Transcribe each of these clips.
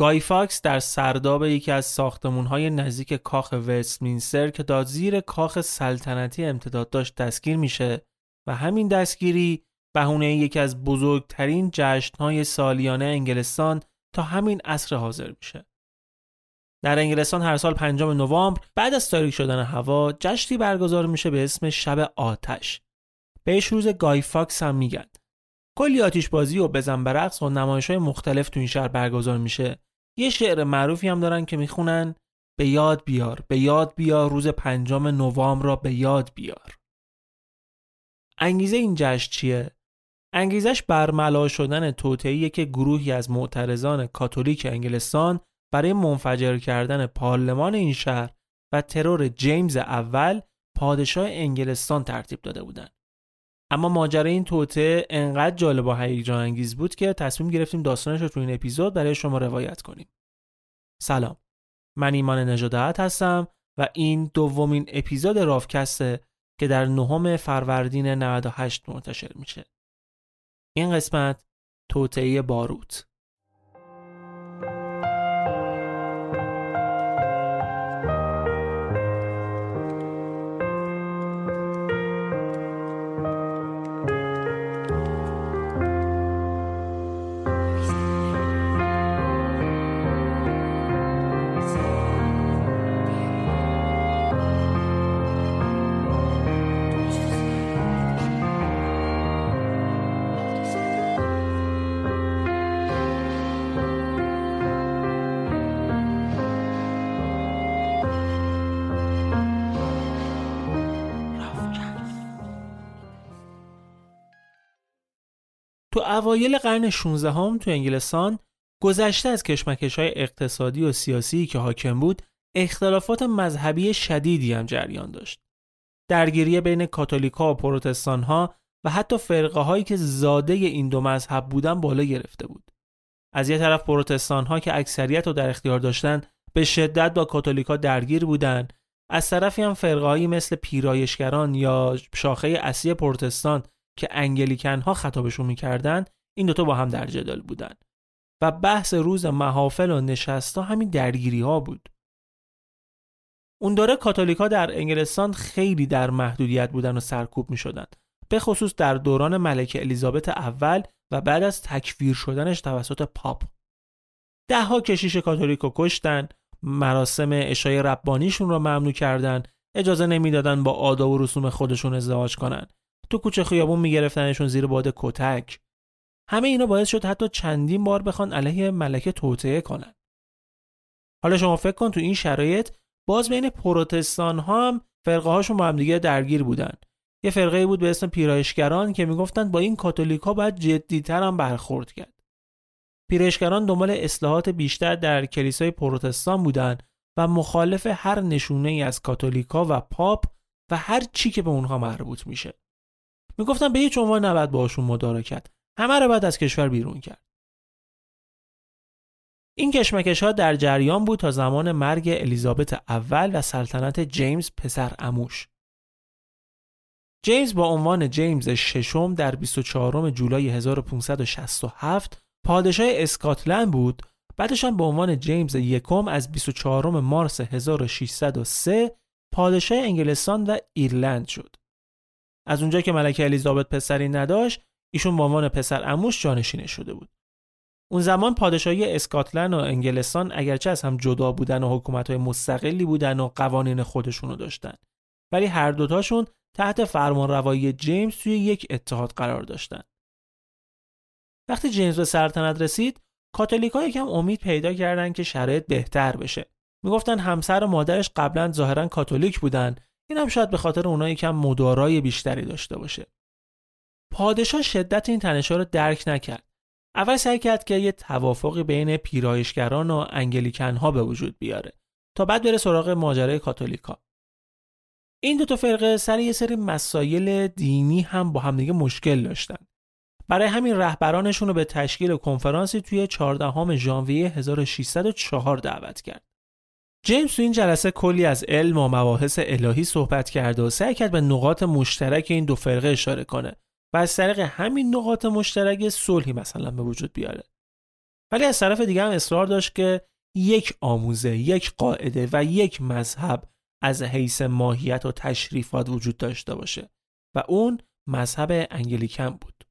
گای فاکس در سرداب یکی از ساختمان‌های نزدیک کاخ وستمینستر که تا زیر کاخ سلطنتی امتداد داشت دستگیر میشه و همین دستگیری بهونه یکی از بزرگترین جشنهای سالیانه انگلستان تا همین عصر حاضر میشه. در انگلستان هر سال پنجم نوامبر بعد از تاریک شدن هوا جشنی برگزار میشه به اسم شب آتش. بهش روز گای فاکس هم میگن. کلی آتیش بازی و بزن برقص و نمایش های مختلف تو این شهر برگزار میشه یه شعر معروفی هم دارن که می‌خونن به یاد بیار به یاد بیار روز پنجم نوامبر را به یاد بیار. انگیزه این جشن چیه؟ انگیزش برملا شدن توطئه‌ای که گروهی از معترضان کاتولیک انگلستان برای منفجر کردن پارلمان این شهر و ترور جیمز اول پادشاه انگلستان ترتیب داده بودند. اما ماجرای این توته انقدر جالب و هیجان انگیز بود که تصمیم گرفتیم داستانش رو تو این اپیزود برای شما روایت کنیم. سلام. من ایمان نژادات هستم و این دومین اپیزود رافکسته که در نهم فروردین 98 منتشر میشه. این قسمت توطئه باروت اوایل قرن 16 هم تو انگلستان گذشته از کشمکش های اقتصادی و سیاسی که حاکم بود اختلافات مذهبی شدیدی هم جریان داشت. درگیری بین کاتولیکا و پروتستان ها و حتی فرقه هایی که زاده این دو مذهب بودن بالا گرفته بود. از یه طرف پروتستان ها که اکثریت رو در اختیار داشتن به شدت با کاتولیکا درگیر بودند از طرفی هم فرقه مثل پیرایشگران یا شاخه اصلی پروتستان که انگلیکن ها خطابشون می‌کردن این دوتا با هم در جدال بودن و بحث روز محافل و نشستا همین درگیری ها بود اون دوره کاتولیکا در انگلستان خیلی در محدودیت بودن و سرکوب می شدن. به خصوص در دوران ملکه الیزابت اول و بعد از تکفیر شدنش توسط پاپ. دهها کشیش کاتولیکو کشتن، مراسم اشای ربانیشون رو ممنوع کردن، اجازه نمی‌دادن با آداب و رسوم خودشون ازدواج کنن. تو کوچه خیابون میگرفتنشون زیر باد کتک. همه اینا باعث شد حتی چندین بار بخوان علیه ملکه توطئه کنن. حالا شما فکر کن تو این شرایط باز بین پروتستان ها هم فرقه هاشون با هم دیگه درگیر بودن. یه فرقه بود به اسم پیرایشگران که می‌گفتند با این کاتولیکا باید جدیتر هم برخورد کرد. پیرایشگران دنبال اصلاحات بیشتر در کلیسای پروتستان بودند و مخالف هر نشونه ای از کاتولیکا و پاپ و هر چی که به اونها مربوط میشه. می‌گفتن به هیچ عنوان نباید باشون مدارکت همه رو باید از کشور بیرون کرد این کشمکش ها در جریان بود تا زمان مرگ الیزابت اول و سلطنت جیمز پسر اموش. جیمز با عنوان جیمز ششم در 24 جولای 1567 پادشاه اسکاتلند بود بعدش هم به عنوان جیمز یکم از 24 مارس 1603 پادشاه انگلستان و ایرلند شد. از اونجا که ملکه الیزابت پسری نداشت ایشون به عنوان پسر اموش جانشینه شده بود. اون زمان پادشاهی اسکاتلند و انگلستان اگرچه از هم جدا بودن و حکومت مستقلی بودن و قوانین خودشونو داشتن ولی هر دوتاشون تحت فرمان روایی جیمز توی یک اتحاد قرار داشتن. وقتی جیمز به سلطنت رسید کاتولیکا یکم امید پیدا کردن که شرایط بهتر بشه. می‌گفتن همسر و مادرش قبلا ظاهرا کاتولیک بودن این هم شاید به خاطر اونا یکم مدارای بیشتری داشته باشه. پادشاه شدت این تنشا رو درک نکرد. اول سعی کرد که یه توافقی بین پیرایشگران و انگلیکن ها به وجود بیاره تا بعد بره سراغ ماجرای کاتولیکا. این دو تا فرقه سر یه سری مسائل دینی هم با همدیگه مشکل داشتن. برای همین رهبرانشون رو به تشکیل کنفرانسی توی 14 ژانویه 1604 دعوت کرد. جیمز تو این جلسه کلی از علم و مباحث الهی صحبت کرد و سعی کرد به نقاط مشترک این دو فرقه اشاره کنه و از طریق همین نقاط مشترک صلحی مثلا به وجود بیاره. ولی از طرف دیگه هم اصرار داشت که یک آموزه، یک قاعده و یک مذهب از حیث ماهیت و تشریفات وجود داشته باشه و اون مذهب انگلیکن بود.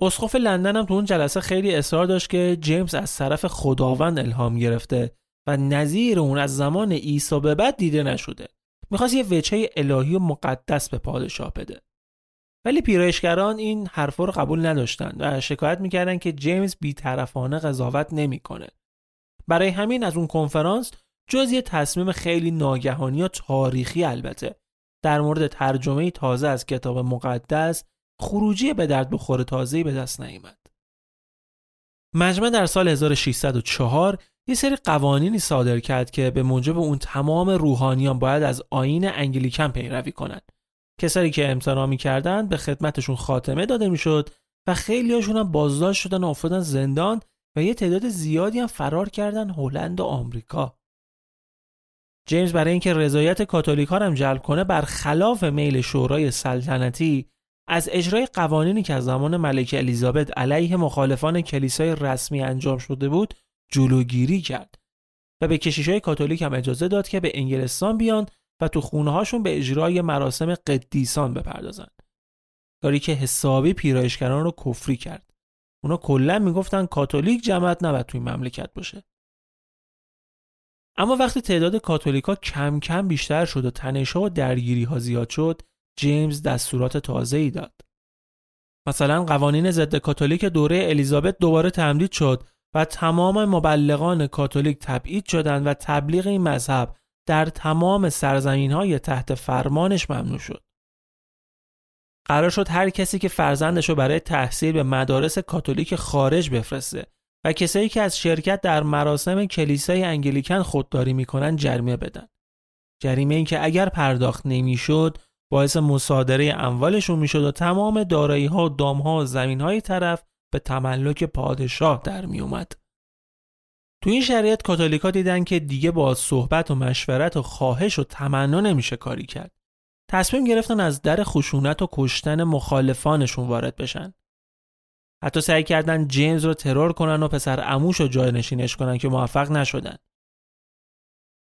اسقف لندن هم تو اون جلسه خیلی اصرار داشت که جیمز از طرف خداوند الهام گرفته و نظیر اون از زمان عیسی به بعد دیده نشده. می‌خواست یه وچه الهی و مقدس به پادشاه بده. ولی پیرایشگران این حرفا رو قبول نداشتند و شکایت می‌کردند که جیمز بیطرفانه قضاوت نمی‌کنه. برای همین از اون کنفرانس جز یه تصمیم خیلی ناگهانی و تاریخی البته در مورد ترجمه تازه از کتاب مقدس خروجی به درد بخور تازه‌ای به دست نیامد. مجمع در سال 1604 یه سری قوانینی صادر کرد که به موجب اون تمام روحانیان باید از آین انگلیکن پیروی کنند. کسایی که امتناع می‌کردند به خدمتشون خاتمه داده می‌شد و خیلی هاشون هم بازداشت شدن و افتادن زندان و یه تعداد زیادی هم فرار کردن هلند و آمریکا. جیمز برای اینکه رضایت کاتولیکا هم جلب کنه برخلاف میل شورای سلطنتی از اجرای قوانینی که از زمان ملکه الیزابت علیه مخالفان کلیسای رسمی انجام شده بود جلوگیری کرد و به کشیشای کاتولیک هم اجازه داد که به انگلستان بیان و تو خونه هاشون به اجرای مراسم قدیسان بپردازن کاری که حسابی پیرایشگران رو کفری کرد. اونا کلا می‌گفتن کاتولیک جماعت نباید توی مملکت باشه. اما وقتی تعداد کاتولیکا کم کم بیشتر شد و تنشها و درگیری زیاد شد جیمز دستورات تازه ای داد. مثلا قوانین ضد کاتولیک دوره الیزابت دوباره تمدید شد و تمام مبلغان کاتولیک تبعید شدند و تبلیغ این مذهب در تمام سرزمین های تحت فرمانش ممنوع شد. قرار شد هر کسی که فرزندش رو برای تحصیل به مدارس کاتولیک خارج بفرسته و کسایی که از شرکت در مراسم کلیسای انگلیکن خودداری می‌کنن جریمه بدن. جریمه این که اگر پرداخت نمی‌شد باعث مصادره اموالشون می‌شد و تمام دارایی ها و دام ها و زمین های طرف به تملک پادشاه در می اومد. تو این شرایط کاتولیکا دیدن که دیگه با صحبت و مشورت و خواهش و تمنا نمیشه کاری کرد. تصمیم گرفتن از در خشونت و کشتن مخالفانشون وارد بشن. حتی سعی کردن جیمز رو ترور کنن و پسر اموش رو جای نشینش کنن که موفق نشدن.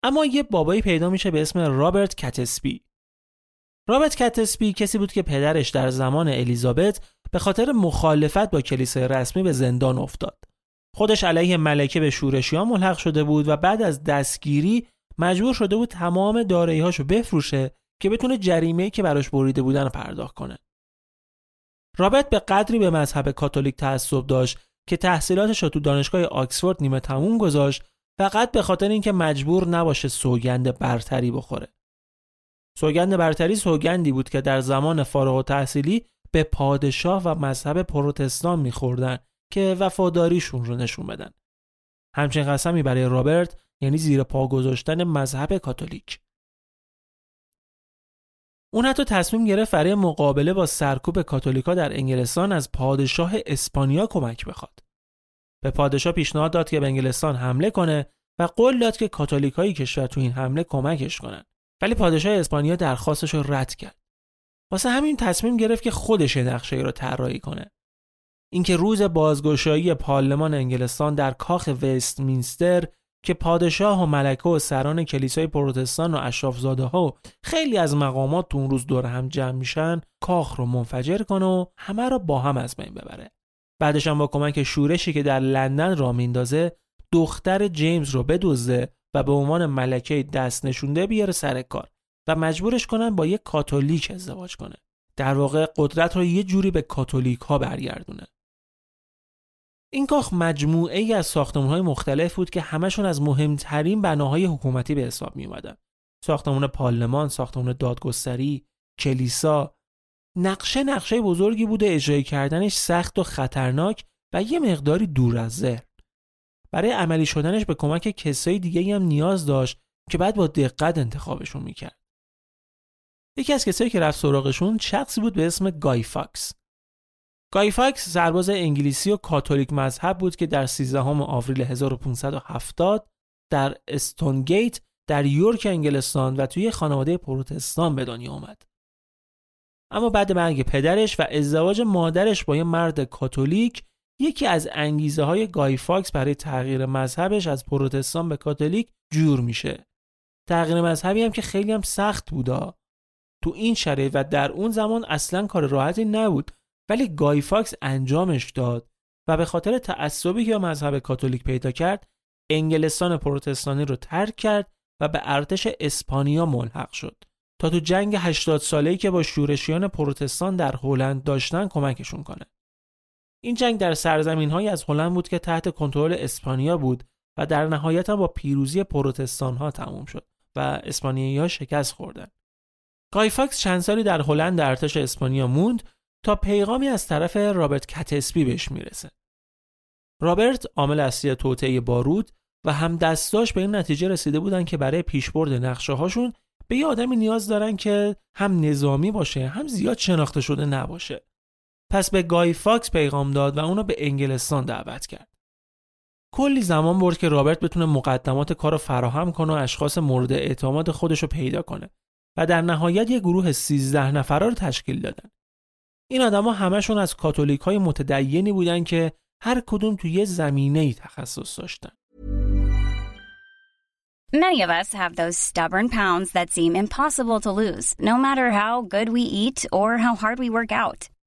اما یه بابایی پیدا میشه به اسم رابرت کتسبی. رابرت کتسبی کسی بود که پدرش در زمان الیزابت به خاطر مخالفت با کلیسای رسمی به زندان افتاد. خودش علیه ملکه به شورشیان ملحق شده بود و بعد از دستگیری مجبور شده بود تمام دارایی‌هاشو بفروشه که بتونه جریمه‌ای که براش بریده بودن رو پرداخت کنه. رابرت به قدری به مذهب کاتولیک تعصب داشت که تحصیلاتش رو تو دانشگاه آکسفورد نیمه تموم گذاشت فقط به خاطر اینکه مجبور نباشه سوگند برتری بخوره. سوگند برتری سوگندی بود که در زمان فارغ و تحصیلی به پادشاه و مذهب پروتستان میخوردن که وفاداریشون رو نشون بدن. همچنین قسمی برای رابرت یعنی زیر پا گذاشتن مذهب کاتولیک. اون حتی تصمیم گرفت برای مقابله با سرکوب کاتولیکا در انگلستان از پادشاه اسپانیا کمک بخواد. به پادشاه پیشنهاد داد که به انگلستان حمله کنه و قول داد که کاتولیکای کشور تو این حمله کمکش کنن. ولی پادشاه اسپانیا درخواستش رو رد کرد. واسه همین تصمیم گرفت که خودش نقشه رو طراحی کنه. اینکه روز بازگشایی پارلمان انگلستان در کاخ وستمینستر که پادشاه و ملکه و سران کلیسای پروتستان و اشرافزاده ها و خیلی از مقامات تو اون روز دور هم جمع میشن کاخ رو منفجر کنه و همه رو با هم از بین ببره بعدش هم با کمک شورشی که در لندن را میندازه دختر جیمز رو بدزده و به عنوان ملکه دست نشونده بیاره سر کار و مجبورش کنن با یک کاتولیک ازدواج کنه در واقع قدرت رو یه جوری به کاتولیک ها برگردونه این کاخ مجموعه ای از ساختمان های مختلف بود که همشون از مهمترین بناهای حکومتی به حساب می اومدن. ساختمان پارلمان، ساختمان دادگستری، کلیسا نقشه نقشه بزرگی بوده اجرای کردنش سخت و خطرناک و یه مقداری دور از ذهن. برای عملی شدنش به کمک کسای دیگه هم نیاز داشت که بعد با دقت انتخابشون می‌کرد. یکی از کسایی که رفت سراغشون شخصی بود به اسم گای فاکس. گای فاکس سرباز انگلیسی و کاتولیک مذهب بود که در 13 آوریل 1570 در استونگیت در یورک انگلستان و توی خانواده پروتستان به دنیا آمد. اما بعد مرگ پدرش و ازدواج مادرش با یه مرد کاتولیک یکی از انگیزه های گای فاکس برای تغییر مذهبش از پروتستان به کاتولیک جور میشه. تغییر مذهبی هم که خیلی هم سخت بودا. تو این شرایط و در اون زمان اصلا کار راحتی نبود ولی گای فاکس انجامش داد و به خاطر تعصبی که مذهب کاتولیک پیدا کرد انگلستان پروتستانی رو ترک کرد و به ارتش اسپانیا ملحق شد تا تو جنگ 80 ساله‌ای که با شورشیان پروتستان در هلند داشتن کمکشون کنه. این جنگ در سرزمین های از هلند بود که تحت کنترل اسپانیا بود و در نهایت هم با پیروزی پروتستان ها تموم شد و اسپانیایی ها شکست خوردن. گای فاکس چند سالی در هلند در ارتش اسپانیا موند تا پیغامی از طرف رابرت کتسبی بهش می‌رسه. رابرت عامل اصلی توطئه باروت و همدستاش به این نتیجه رسیده بودن که برای پیشبرد نقشه هاشون به یه آدمی نیاز دارن که هم نظامی باشه هم زیاد شناخته شده نباشه. پس به گای فاکس پیغام داد و اونو به انگلستان دعوت کرد. کلی زمان برد که رابرت بتونه مقدمات کار رو فراهم کنه و اشخاص مورد اعتماد خودش رو پیدا کنه و در نهایت یه گروه 13 نفره رو تشکیل دادن. این آدما همشون از کاتولیک های متدینی بودن که هر کدوم توی یه زمینه ای تخصص داشتن. Many of us have those stubborn pounds that seem impossible to lose, no matter how good we eat or how hard we work out.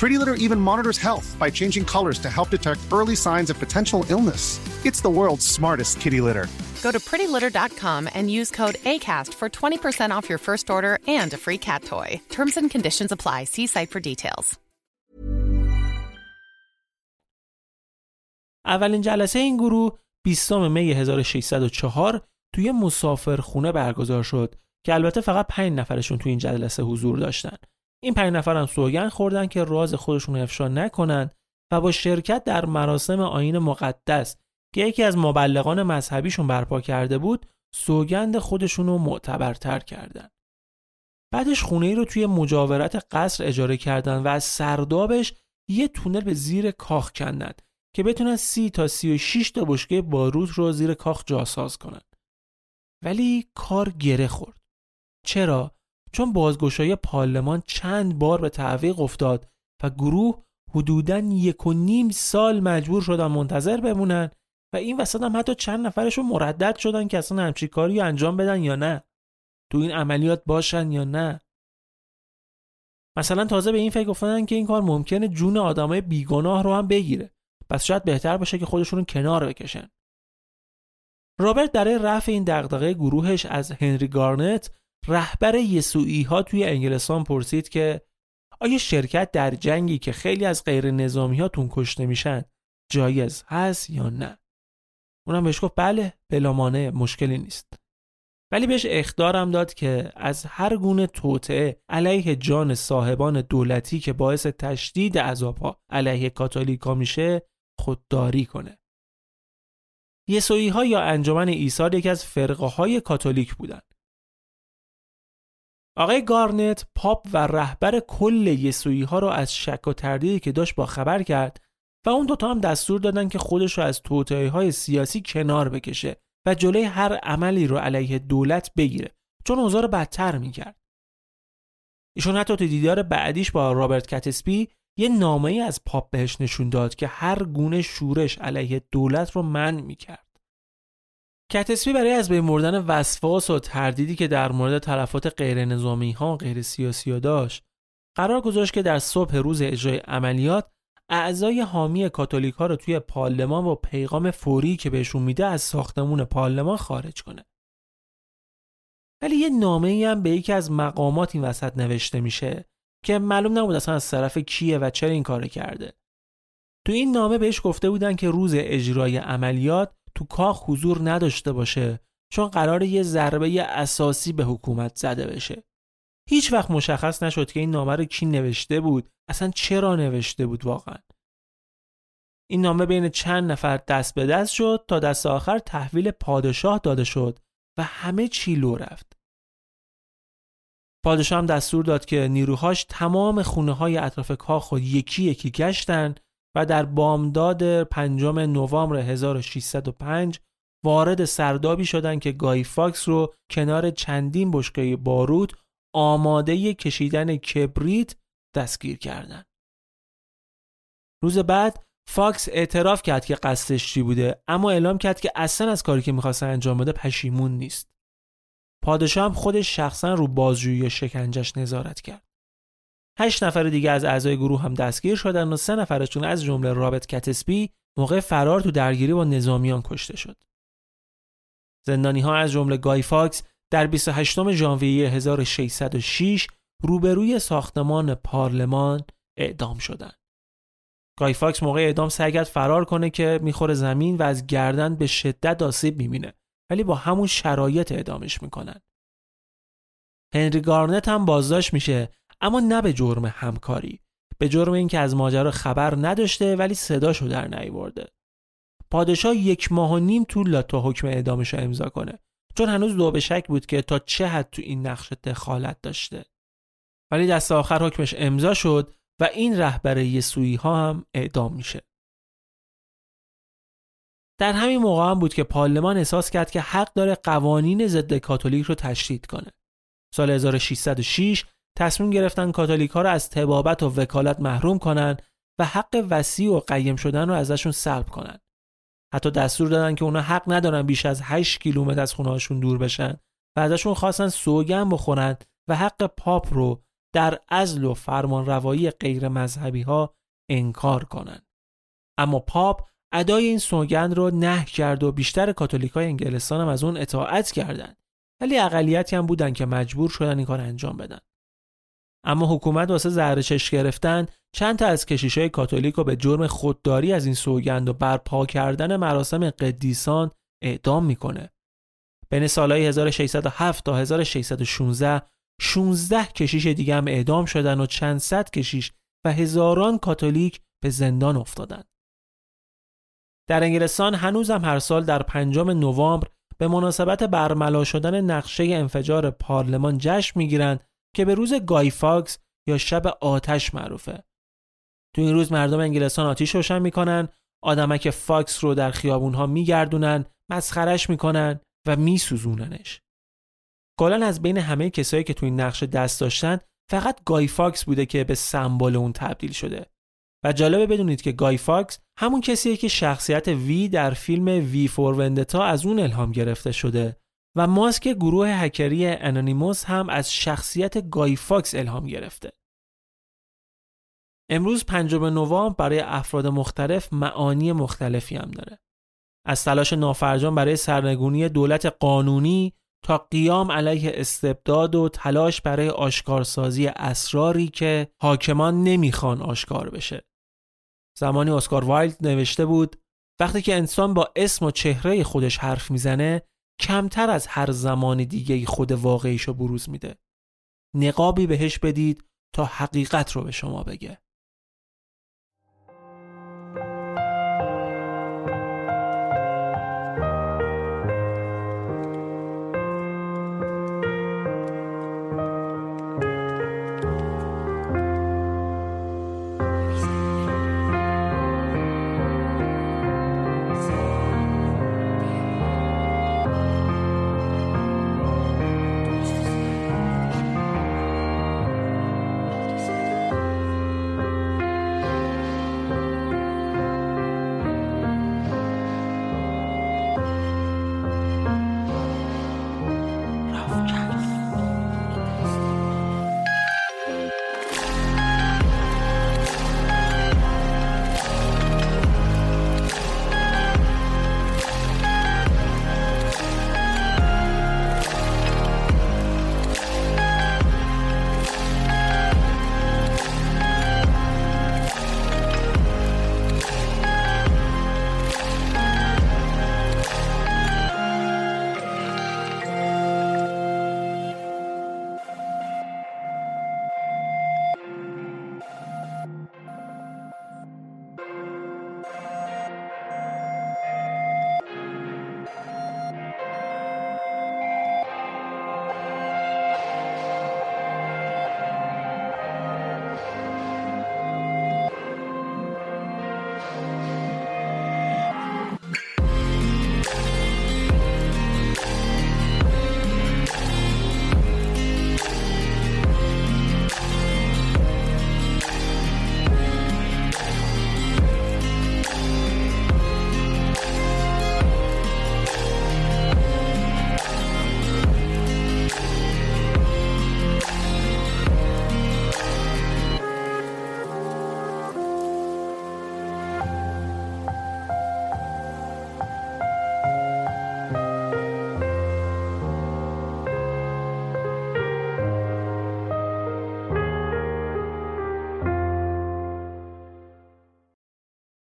Pretty Litter even monitors health by changing colors to help detect early signs of potential illness. It's the world's smartest kitty litter. Go to prettylitter.com and use code ACAST for 20% off your first order and a free cat toy. Terms and conditions apply. See site for details. اولین جلسه این گروه 20 می 1604 توی مسافرخونه برگزار شد که البته فقط 5 نفرشون توی این جلسه حضور داشتن. این پنج نفر هم سوگند خوردن که راز خودشون افشا نکنن و با شرکت در مراسم آین مقدس که یکی از مبلغان مذهبیشون برپا کرده بود سوگند خودشون رو معتبرتر کردن. بعدش خونه ای رو توی مجاورت قصر اجاره کردن و از سردابش یه تونل به زیر کاخ کندند که بتونن سی تا سی و شیش تا بشکه باروت رو زیر کاخ جاساز کنن. ولی کار گره خورد. چرا؟ چون بازگشایی پارلمان چند بار به تعویق افتاد و گروه حدوداً یک و نیم سال مجبور شدن منتظر بمونن و این وسط هم حتی چند نفرشون مردد شدن که اصلا همچی کاری انجام بدن یا نه. تو این عملیات باشن یا نه. مثلا تازه به این فکر افتادن که این کار ممکنه جون آدمای بیگناه رو هم بگیره. پس شاید بهتر باشه که خودشون رو کنار بکشن. رابرت برای رفع این دغدغه گروهش از هنری گارنت رهبر یسوعی ها توی انگلستان پرسید که آیا شرکت در جنگی که خیلی از غیر نظامی هاتون کشته میشن جایز هست یا نه؟ اونم بهش گفت بله بلامانه مشکلی نیست. ولی بهش اخدارم داد که از هر گونه توطعه علیه جان صاحبان دولتی که باعث تشدید عذابها علیه کاتولیکا میشه خودداری کنه. یسوعی ها یا انجمن ایثار یکی از فرقه های کاتولیک بودند آقای گارنت پاپ و رهبر کل یسوعی ها رو از شک و تردیدی که داشت با خبر کرد و اون دوتا هم دستور دادن که خودش رو از توطئه های سیاسی کنار بکشه و جلوی هر عملی رو علیه دولت بگیره چون اوضاع رو بدتر می‌کرد. ایشون حتی تو دیدار بعدیش با رابرت کتسپی یه نامه ای از پاپ بهش نشون داد که هر گونه شورش علیه دولت رو منع می‌کرد. کتسبی برای از بین بردن وسواس و تردیدی که در مورد تلفات غیر نظامی ها و غیر سیاسی ها داشت قرار گذاشت که در صبح روز اجرای عملیات اعضای حامی کاتولیک ها رو توی پارلمان با پیغام فوری که بهشون میده از ساختمون پارلمان خارج کنه. ولی یه نامه ای هم به یکی از مقامات این وسط نوشته میشه که معلوم نبود اصلا از طرف کیه و چرا این کار کرده. تو این نامه بهش گفته بودن که روز اجرای عملیات تو کاخ حضور نداشته باشه چون قرار یه ضربه اساسی به حکومت زده بشه. هیچ وقت مشخص نشد که این نامه رو کی نوشته بود. اصلا چرا نوشته بود واقعا؟ این نامه بین چند نفر دست به دست شد تا دست آخر تحویل پادشاه داده شد و همه چی لو رفت. پادشاه هم دستور داد که نیروهاش تمام خونه های اطراف کاخ یکی یکی گشتن و در بامداد پنجم نوامبر 1605 وارد سردابی شدند که گای فاکس رو کنار چندین بشکه باروت آماده کشیدن کبریت دستگیر کردند. روز بعد فاکس اعتراف کرد که قصدش چی بوده اما اعلام کرد که اصلا از کاری که می‌خواست انجام بده پشیمون نیست. پادشاه هم خودش شخصا رو بازجویی و شکنجش نظارت کرد. هشت نفر دیگه از اعضای گروه هم دستگیر شدن و سه نفرشون از جمله رابرت کتسبی موقع فرار تو درگیری با نظامیان کشته شد. زندانی ها از جمله گای فاکس در 28 ژانویه 1606 روبروی ساختمان پارلمان اعدام شدند. گای فاکس موقع اعدام سعی کرد فرار کنه که می‌خوره زمین و از گردن به شدت آسیب می‌بینه ولی با همون شرایط اعدامش می‌کنن. هنری گارنت هم بازداشت میشه اما نه به جرم همکاری به جرم اینکه از ماجرا خبر نداشته ولی صداشو در نیورده. پادشاه یک ماه و نیم طول تا حکم اعدامش رو امضا کنه چون هنوز دو به شک بود که تا چه حد تو این نقش دخالت داشته. ولی دست آخر حکمش امضا شد و این رهبر یسوعی ها هم اعدام میشه. در همین موقع هم بود که پارلمان احساس کرد که حق داره قوانین ضد کاتولیک رو تشدید کنه. سال 1606 تصمیم گرفتن کاتولیک ها رو از تبابت و وکالت محروم کنن و حق وسیع و قیم شدن رو ازشون سلب کنن. حتی دستور دادن که اونا حق ندارن بیش از 8 کیلومتر از خونهاشون دور بشن و ازشون خواستن سوگن بخورن و حق پاپ رو در ازل و فرمان روایی غیر مذهبی ها انکار کنن. اما پاپ ادای این سوگند رو نه کرد و بیشتر کاتولیکای انگلستان هم از اون اطاعت کردند ولی اقلیتی هم بودن که مجبور شدن این کار انجام بدن اما حکومت واسه زهرچش گرفتن چند تا از کشیشای کاتولیک رو به جرم خودداری از این سوگند و برپا کردن مراسم قدیسان اعدام می‌کنه بین سالهای 1607 تا 1616 16 کشیش دیگه هم اعدام شدن و چند صد کشیش و هزاران کاتولیک به زندان افتادند. در انگلستان هنوزم هر سال در پنجم نوامبر به مناسبت برملا شدن نقشه انفجار پارلمان جشن می‌گیرند که به روز گای فاکس یا شب آتش معروفه. تو این روز مردم انگلستان آتیش روشن می‌کنن، آدمک فاکس رو در خیابونها میگردونن، مسخرش می‌کنن و میسوزوننش. کلا از بین همه کسایی که تو این نقشه دست داشتن فقط گای فاکس بوده که به سمبل اون تبدیل شده. و جالبه بدونید که گای فاکس همون کسیه که شخصیت V در فیلم V for Vendetta از اون الهام گرفته شده و ماسک گروه هکری Anonymous هم از شخصیت گای فاکس الهام گرفته. امروز پنجم نوامبر برای افراد مختلف معانی مختلفی هم داره. از تلاش نافرجان برای سرنگونی دولت قانونی تا قیام علیه استبداد و تلاش برای آشکارسازی اسراری که حاکمان نمی‌خوان آشکار بشه. زمانی اسکار وایلد نوشته بود وقتی که انسان با اسم و چهره خودش حرف می‌زنه کمتر از هر زمان دیگه خود واقعیشو بروز میده. نقابی بهش بدید تا حقیقت رو به شما بگه.